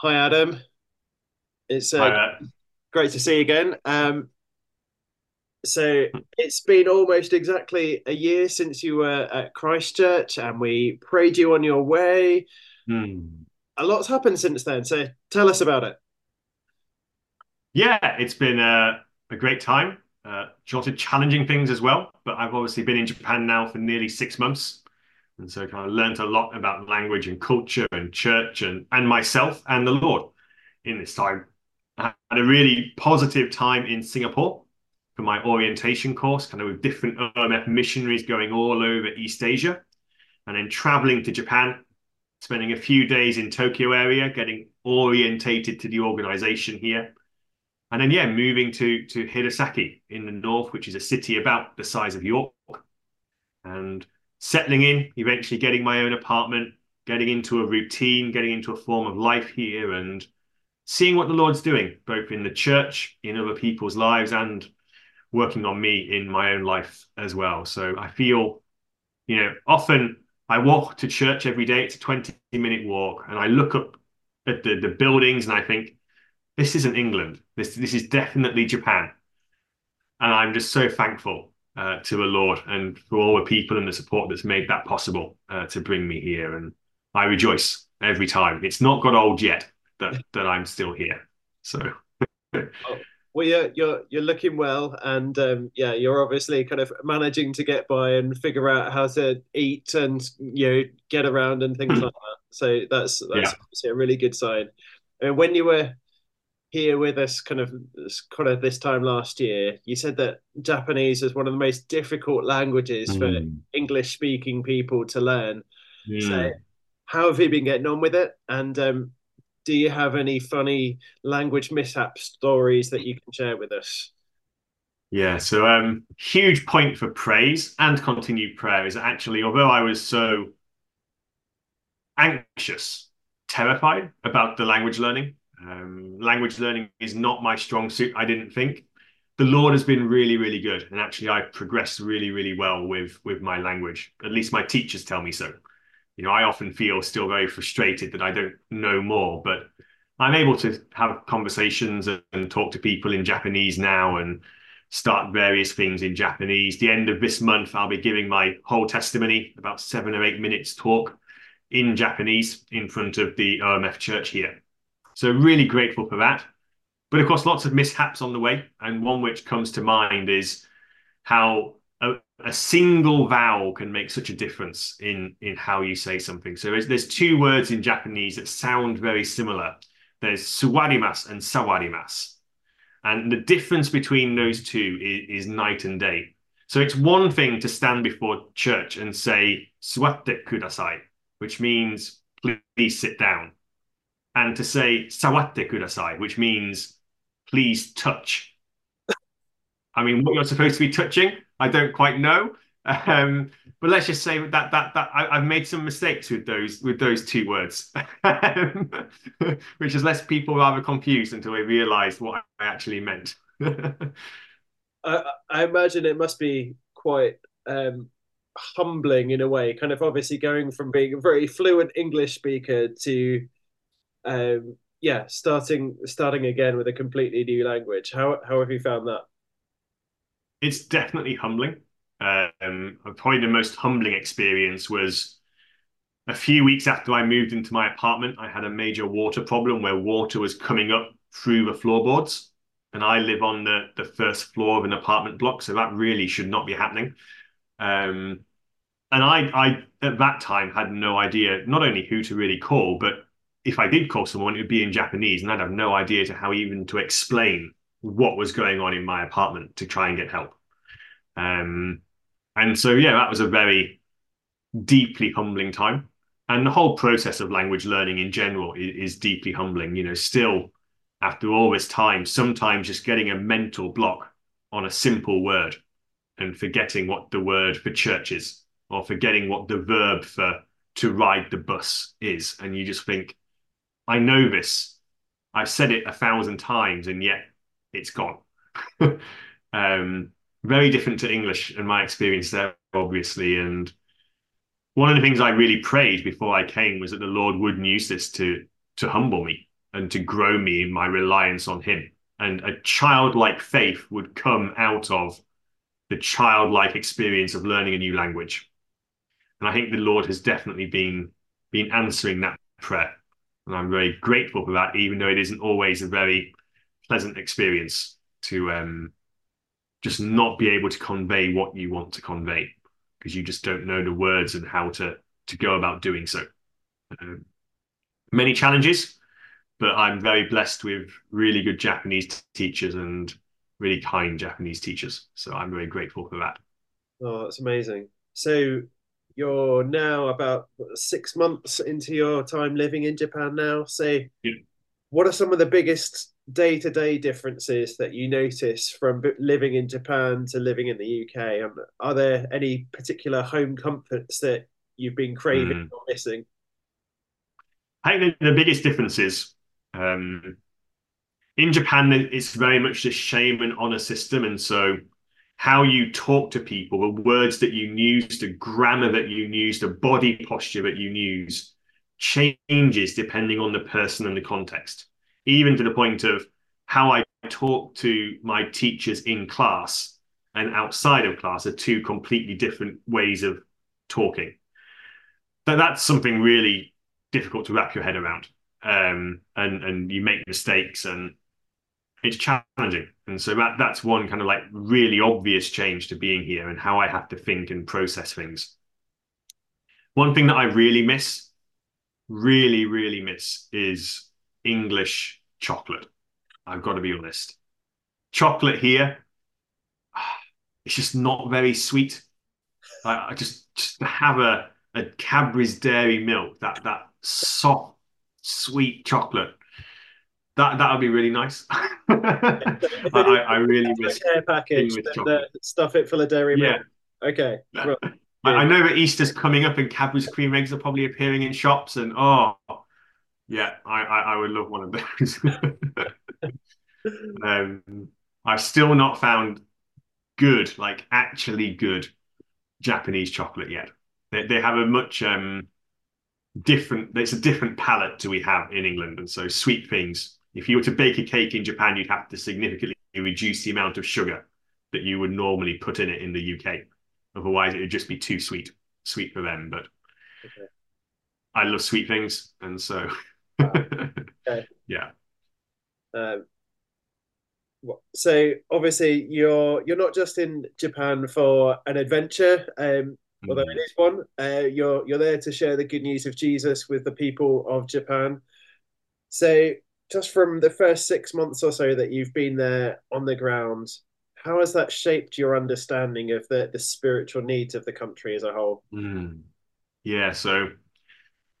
Hi, Adam. It's uh, Hi great to see you again. Um, so it's been almost exactly a year since you were at Christchurch, and we prayed you on your way. Hmm. A lot's happened since then, so tell us about it. Yeah, it's been a, a great time. Uh, lots of challenging things as well, but I've obviously been in Japan now for nearly six months, and so kind of learned a lot about language and culture and church and and myself and the Lord in this time. I had a really positive time in Singapore for my orientation course, kind of with different OMF missionaries going all over East Asia, and then traveling to Japan, spending a few days in Tokyo area, getting orientated to the organization here and then yeah, moving to to Hirosaki in the north, which is a city about the size of York, and settling in, eventually getting my own apartment, getting into a routine, getting into a form of life here, and seeing what the Lord's doing, both in the church, in other people's lives, and working on me in my own life as well. So I feel, you know, often I walk to church every day. It's a 20 minute walk, and I look up at the, the buildings and I think, this isn't England. This this is definitely Japan, and I'm just so thankful uh, to the Lord and for all the people and the support that's made that possible uh, to bring me here. And I rejoice every time. It's not got old yet that that I'm still here. So. Oh, well, you're you're you're looking well, and um, yeah, you're obviously kind of managing to get by and figure out how to eat and you know get around and things like that. So that's that's yeah. obviously a really good sign. And when you were here with us kind of kind of this time last year you said that japanese is one of the most difficult languages for Mm. english speaking people to learn so Mm. how have you been getting on with it and um, do you have any funny language mishap stories that you can share with us Yeah, so um, huge point for praise and continued prayer is actually, although I was so anxious, terrified about the language learning. Um, language learning is not my strong suit, I didn't think. The Lord has been really, really good. And actually, I've progressed really, really well with, with my language. At least my teachers tell me so. You know, I often feel still very frustrated that I don't know more, but I'm able to have conversations and, and talk to people in Japanese now and start various things in Japanese. The end of this month, I'll be giving my whole testimony, about seven or eight minutes talk in Japanese in front of the OMF church here. So really grateful for that. But of course, lots of mishaps on the way. And one which comes to mind is how a, a single vowel can make such a difference in, in how you say something. So there's, two words in Japanese that sound very similar. There's suwarimasu and sawarimasu. And the difference between those two is, is night and day. So it's one thing to stand before church and say, suwatte kudasai, which means please sit down and to say sawatte kudasai, which means please touch. I mean, what you're supposed to be touching, I don't quite know. Um, but let's just say that that that I, have made some mistakes with those with those two words, which has left people rather confused until they realised what I actually meant. I, I imagine it must be quite um, humbling in a way, kind of obviously going from being a very fluent English speaker to um, yeah, starting starting again with a completely new language. How how have you found that? It's definitely humbling. Um, probably the most humbling experience was a few weeks after I moved into my apartment. I had a major water problem where water was coming up through the floorboards, and I live on the the first floor of an apartment block, so that really should not be happening. Um, and I, I at that time had no idea not only who to really call, but if I did call someone, it would be in Japanese, and I'd have no idea to how even to explain what was going on in my apartment to try and get help. Um, and so yeah, that was a very deeply humbling time. And the whole process of language learning in general is, is deeply humbling. You know, still after all this time, sometimes just getting a mental block on a simple word and forgetting what the word for church is, or forgetting what the verb for to ride the bus is. And you just think, I know this. I've said it a thousand times, and yet it's gone. um, very different to English and my experience there, obviously. And one of the things I really prayed before I came was that the Lord wouldn't use this to to humble me and to grow me in my reliance on him. And a childlike faith would come out of the childlike experience of learning a new language. And I think the Lord has definitely been been answering that prayer. And I'm very grateful for that, even though it isn't always a very pleasant experience to um, just not be able to convey what you want to convey because you just don't know the words and how to to go about doing so. Um, many challenges, but I'm very blessed with really good Japanese teachers and really kind Japanese teachers. So I'm very grateful for that. Oh, that's amazing. So you're now about six months into your time living in Japan now. So, yeah. what are some of the biggest day to day differences that you notice from living in Japan to living in the UK? Um, are there any particular home comforts that you've been craving mm. or missing? I think the, biggest difference is um, in Japan, it's very much a shame and honor system. And so, how you talk to people, the words that you use, the grammar that you use, the body posture that you use changes depending on the person and the context even to the point of how I talk to my teachers in class and outside of class are two completely different ways of talking. But that's something really difficult to wrap your head around. Um, and and you make mistakes and it's challenging. And so that that's one kind of like really obvious change to being here and how I have to think and process things. One thing that I really miss, really, really miss is English chocolate. I've got to be honest. Chocolate here, it's just not very sweet. I, I just just to have a a Cadbury's Dairy Milk, that that soft, sweet chocolate. That that would be really nice. I, I, really miss care package. The, stuff it full of dairy milk. Yeah. Okay. I, I know that Easter's coming up and Cadbury's cream eggs are probably appearing in shops, and oh, yeah, I, I, I would love one of those. um, I've still not found good, like actually good Japanese chocolate yet. They, they have a much um, different, it's a different palate to we have in England. And so sweet things, if you were to bake a cake in Japan, you'd have to significantly reduce the amount of sugar that you would normally put in it in the UK. Otherwise, it would just be too sweet, sweet for them. But okay. I love sweet things. And so okay. Yeah. Um, so obviously you're you're not just in Japan for an adventure, um, although it is one. Uh, you're you're there to share the good news of Jesus with the people of Japan. So just from the first six months or so that you've been there on the ground, how has that shaped your understanding of the the spiritual needs of the country as a whole? Mm. Yeah, so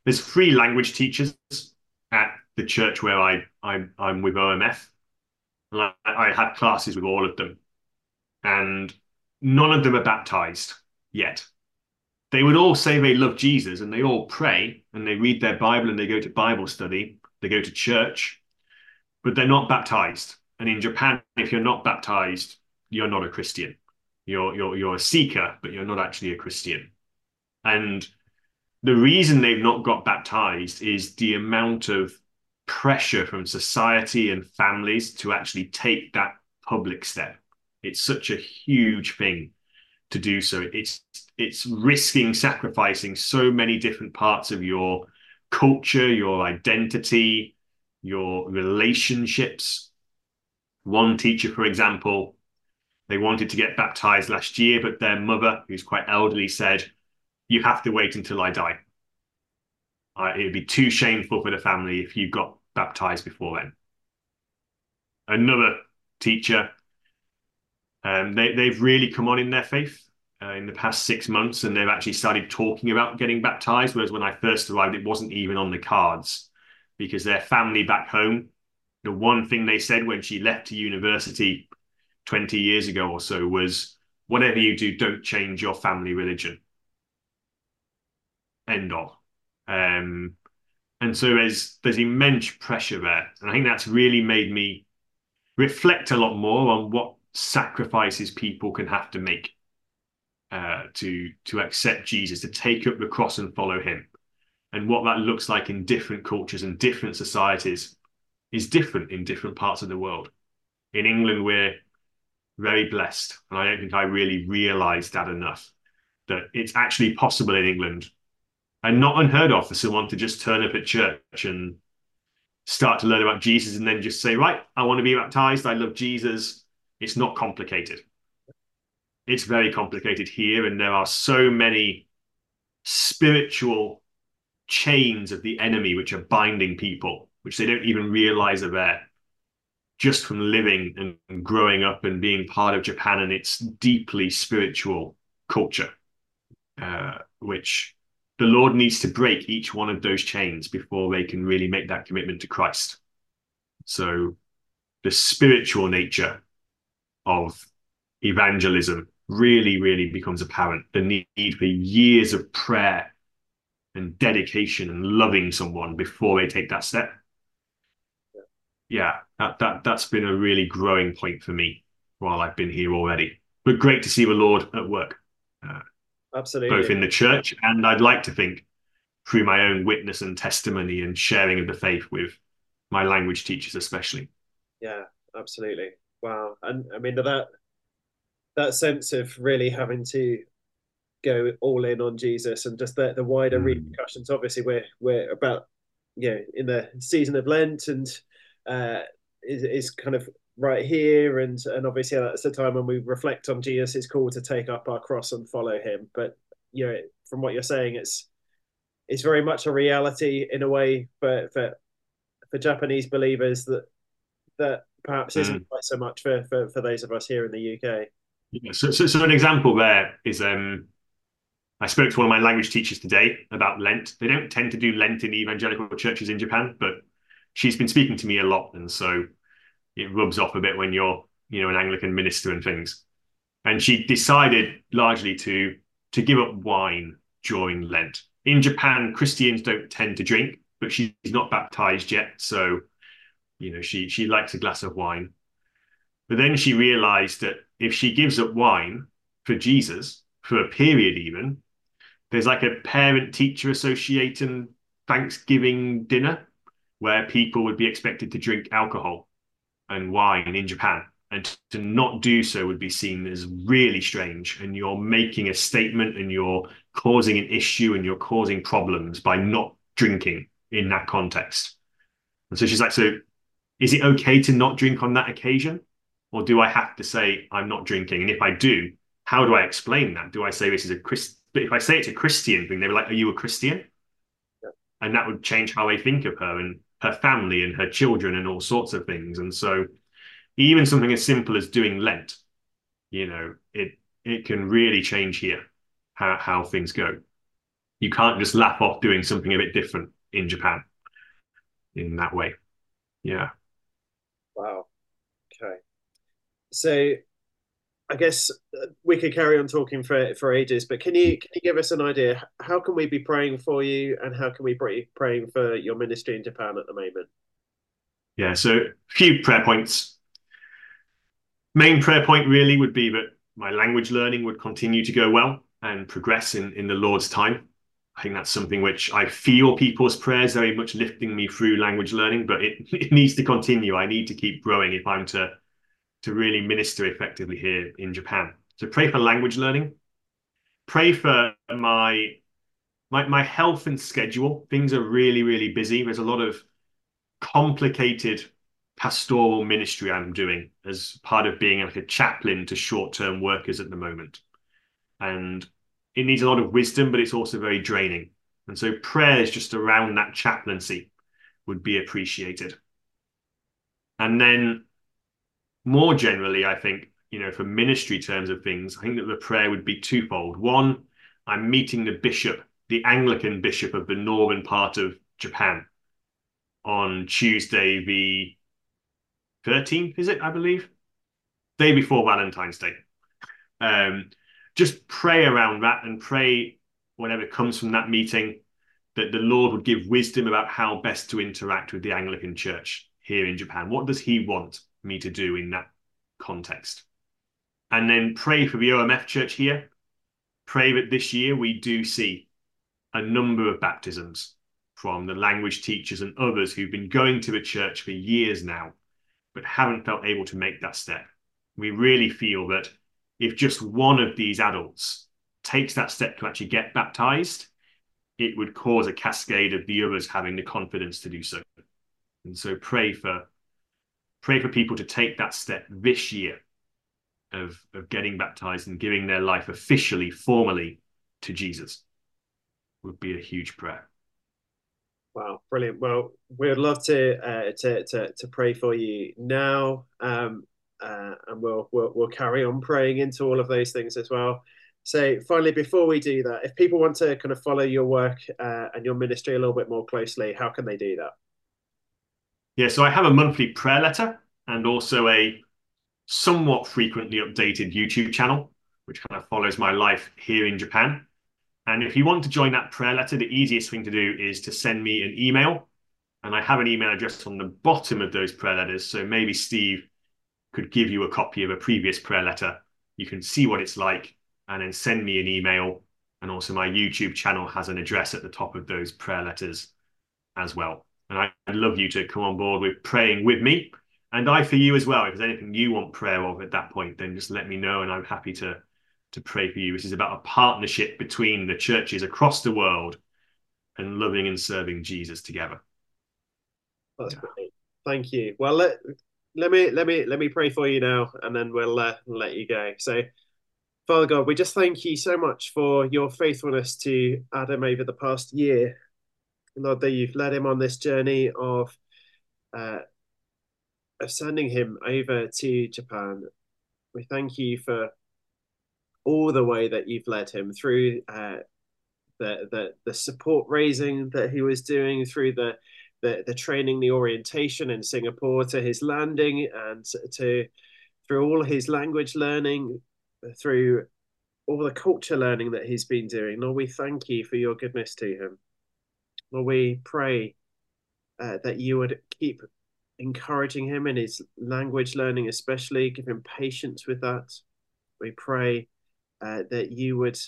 there's three language teachers at the church where I I'm, I'm with OMF. I, I had classes with all of them, and none of them are baptized yet. They would all say they love Jesus and they all pray and they read their Bible and they go to Bible study, they go to church, but they're not baptized. And in hmm. Japan, if you're not baptized, you're not a Christian. You're you're you're a seeker, but you're not actually a Christian. And the reason they've not got baptized is the amount of pressure from society and families to actually take that public step. It's such a huge thing to do so. It's it's risking sacrificing so many different parts of your culture, your identity, your relationships. One teacher, for example, they wanted to get baptized last year, but their mother, who's quite elderly, said, you have to wait until I die. Uh, it would be too shameful for the family if you got baptized before then. Another teacher, um, they, they've really come on in their faith uh, in the past six months and they've actually started talking about getting baptized. Whereas when I first arrived, it wasn't even on the cards because their family back home, the one thing they said when she left to university 20 years ago or so was, whatever you do, don't change your family religion. End of. Um, and so there's there's immense pressure there, and I think that's really made me reflect a lot more on what sacrifices people can have to make uh, to to accept Jesus, to take up the cross and follow Him, and what that looks like in different cultures and different societies. is different in different parts of the world. In England, we're very blessed. And I don't think I really realized that enough that it's actually possible in England and not unheard of for someone to just turn up at church and start to learn about Jesus and then just say, right, I want to be baptized. I love Jesus. It's not complicated. It's very complicated here. And there are so many spiritual chains of the enemy which are binding people, which they don't even realize are there just from living and growing up and being part of Japan and its deeply spiritual culture, uh, which the Lord needs to break each one of those chains before they can really make that commitment to Christ. So the spiritual nature of evangelism really, really becomes apparent. The need for years of prayer and dedication and loving someone before they take that step yeah, that that that's been a really growing point for me while I've been here already. But great to see the Lord at work, uh, absolutely, both in the church and I'd like to think through my own witness and testimony and sharing of the faith with my language teachers, especially. Yeah, absolutely. Wow, and I mean that that sense of really having to go all in on Jesus and just the, the wider mm. repercussions. Obviously, we're we're about you know in the season of Lent and uh, is, is kind of right here and and obviously that's the time when we reflect on jesus it's call to take up our cross and follow him but you know from what you're saying it's it's very much a reality in a way for for, for japanese believers that that perhaps mm. isn't quite so much for, for for those of us here in the uk yeah, so, so so an example there is um I spoke to one of my language teachers today about Lent. They don't tend to do Lent in evangelical churches in Japan, but she's been speaking to me a lot, and so it rubs off a bit when you're you know an Anglican minister and things. And she decided largely to to give up wine during Lent. In Japan, Christians don't tend to drink, but she's not baptized yet, so you know she she likes a glass of wine. But then she realized that if she gives up wine for Jesus for a period, even there's like a parent teacher association Thanksgiving dinner where people would be expected to drink alcohol and wine in Japan. And to not do so would be seen as really strange. And you're making a statement and you're causing an issue and you're causing problems by not drinking in that context. And so she's like, So is it okay to not drink on that occasion? Or do I have to say I'm not drinking? And if I do, how do I explain that? Do I say this is a Christ? But if I say it's a Christian thing, they were like, Are you a Christian? Yeah. And that would change how they think of her. And her family and her children and all sorts of things. And so even something as simple as doing Lent, you know, it it can really change here how, how things go. You can't just laugh off doing something a bit different in Japan in that way. Yeah. Wow. Okay. So I guess uh, we could carry on talking for for ages, but can you can you give us an idea? How can we be praying for you, and how can we be praying for your ministry in Japan at the moment? Yeah, so a few prayer points. Main prayer point really would be that my language learning would continue to go well and progress in in the Lord's time. I think that's something which I feel people's prayers very much lifting me through language learning, but it, it needs to continue. I need to keep growing if I'm to to really minister effectively here in Japan. So pray for language learning. Pray for my my my health and schedule. Things are really really busy. There's a lot of complicated pastoral ministry I'm doing as part of being like a chaplain to short-term workers at the moment. And it needs a lot of wisdom, but it's also very draining. And so prayers just around that chaplaincy would be appreciated. And then more generally, I think, you know, for ministry terms of things, I think that the prayer would be twofold. One, I'm meeting the bishop, the Anglican bishop of the northern part of Japan on Tuesday, the 13th, is it, I believe? Day before Valentine's Day. Um, just pray around that and pray whenever it comes from that meeting that the Lord would give wisdom about how best to interact with the Anglican Church here in Japan. What does He want? Me to do in that context. And then pray for the OMF church here. Pray that this year we do see a number of baptisms. from the language teachers and others who've been going to a church for years now, but haven't felt able to make that step. We really feel that if just one of these adults takes that step to actually get baptized, it would cause a cascade of the others having the confidence to do so. And so pray for pray for people to take that step this year of, of getting baptized and giving their life officially, formally to Jesus would be a huge prayer. Wow, brilliant. Well, we'd love to uh, to, to to pray for you now, um, uh, and we'll, we'll we'll carry on praying into all of those things as well. So, finally, before we do that, if people want to kind of follow your work uh, and your ministry a little bit more closely, how can they do that? Yeah, so I have a monthly prayer letter and also a somewhat frequently updated YouTube channel, which kind of follows my life here in Japan. And if you want to join that prayer letter, the easiest thing to do is to send me an email. And I have an email address on the bottom of those prayer letters. So maybe Steve could give you a copy of a previous prayer letter. You can see what it's like and then send me an email. And also, my YouTube channel has an address at the top of those prayer letters as well. And I'd love you to come on board with praying with me and I for you as well. If there's anything you want prayer of at that point, then just let me know, and I'm happy to to pray for you. This is about a partnership between the churches across the world and loving and serving Jesus together. That's great. Thank you. Well, let let me let me let me pray for you now, and then we'll uh, let you go. So, Father God, we just thank you so much for your faithfulness to Adam over the past year. Lord, that you've led him on this journey of uh, of sending him over to Japan. We thank you for all the way that you've led him through uh, the, the the support raising that he was doing through the the, the training, the orientation in Singapore to his landing and to through all his language learning, through all the culture learning that he's been doing. Lord, we thank you for your goodness to him. Lord, we pray uh, that you would keep encouraging him in his language learning, especially. Give him patience with that. We pray uh, that you would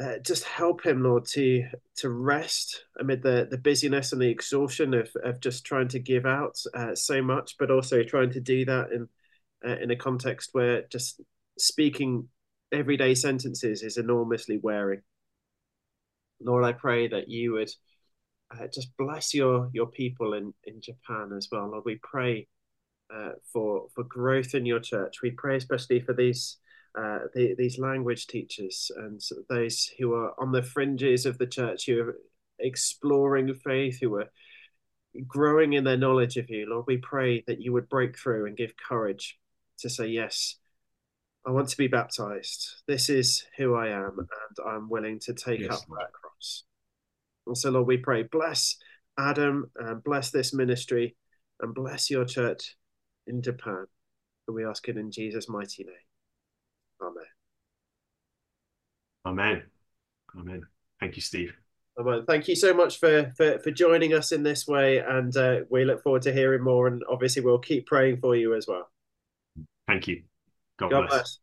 uh, just help him, Lord, to to rest amid the the busyness and the exhaustion of of just trying to give out uh, so much, but also trying to do that in uh, in a context where just speaking everyday sentences is enormously wearing. Lord, I pray that you would uh, just bless your your people in in Japan as well. Lord, we pray uh, for for growth in your church. We pray especially for these uh, the, these language teachers and those who are on the fringes of the church, who are exploring faith, who are growing in their knowledge of you. Lord, we pray that you would break through and give courage to say yes. I want to be baptized. This is who I am, and I'm willing to take yes, up Lord. that cross. And so, Lord, we pray, bless Adam and bless this ministry and bless your church in Japan. And we ask it in Jesus' mighty name. Amen. Amen. Amen. Thank you, Steve. Amen. Thank you so much for, for, for joining us in this way. And uh, we look forward to hearing more. And obviously, we'll keep praying for you as well. Thank you. God, God bless. bless.